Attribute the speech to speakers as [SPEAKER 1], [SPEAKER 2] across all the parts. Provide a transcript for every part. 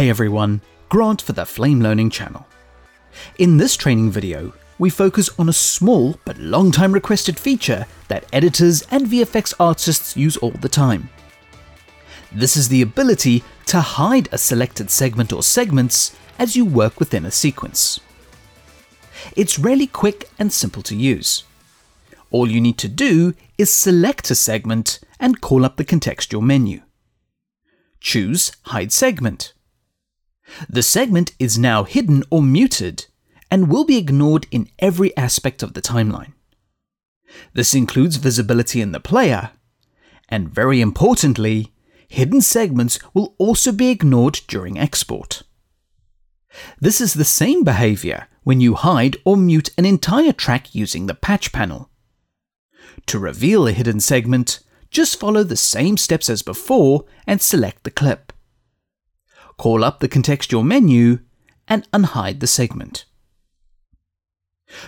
[SPEAKER 1] Hey everyone, Grant for the Flame Learning channel. In this training video, we focus on a small but long time requested feature that editors and VFX artists use all the time. This is the ability to hide a selected segment or segments as you work within a sequence. It's really quick and simple to use. All you need to do is select a segment and call up the contextual menu. Choose Hide Segment the segment is now hidden or muted and will be ignored in every aspect of the timeline. This includes visibility in the player, and very importantly, hidden segments will also be ignored during export. This is the same behavior when you hide or mute an entire track using the patch panel. To reveal a hidden segment, just follow the same steps as before and select the clip call up the contextual menu, and unhide the segment.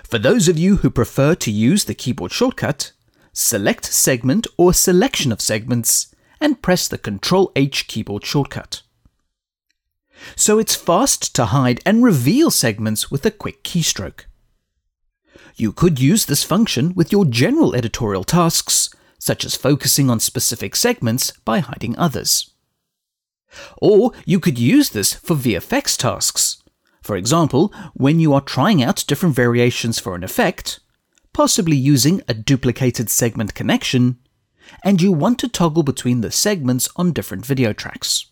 [SPEAKER 1] For those of you who prefer to use the keyboard shortcut, select Segment or Selection of Segments and press the Ctrl H keyboard shortcut. So it's fast to hide and reveal segments with a quick keystroke. You could use this function with your general editorial tasks, such as focusing on specific segments by hiding others. Or you could use this for VFX tasks. For example, when you are trying out different variations for an effect, possibly using a duplicated segment connection, and you want to toggle between the segments on different video tracks.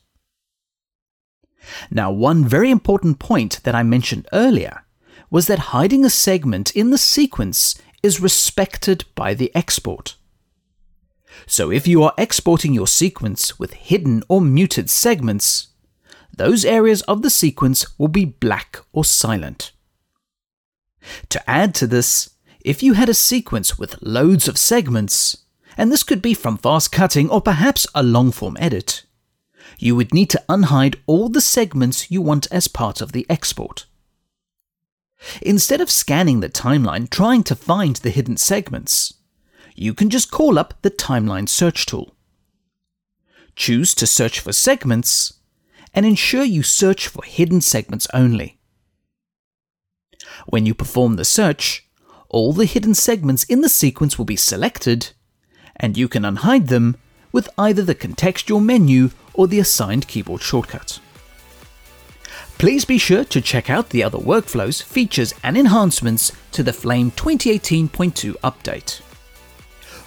[SPEAKER 1] Now, one very important point that I mentioned earlier was that hiding a segment in the sequence is respected by the export. So if you are exporting your sequence with hidden or muted segments, those areas of the sequence will be black or silent. To add to this, if you had a sequence with loads of segments, and this could be from fast cutting or perhaps a long form edit, you would need to unhide all the segments you want as part of the export. Instead of scanning the timeline trying to find the hidden segments, you can just call up the Timeline Search tool. Choose to search for segments and ensure you search for hidden segments only. When you perform the search, all the hidden segments in the sequence will be selected, and you can unhide them with either the contextual menu or the assigned keyboard shortcut. Please be sure to check out the other workflows, features, and enhancements to the Flame 2018.2 update.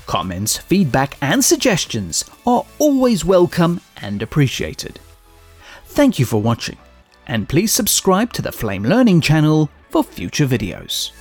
[SPEAKER 1] Comments, feedback, and suggestions are always welcome and appreciated. Thank you for watching, and please subscribe to the Flame Learning channel for future videos.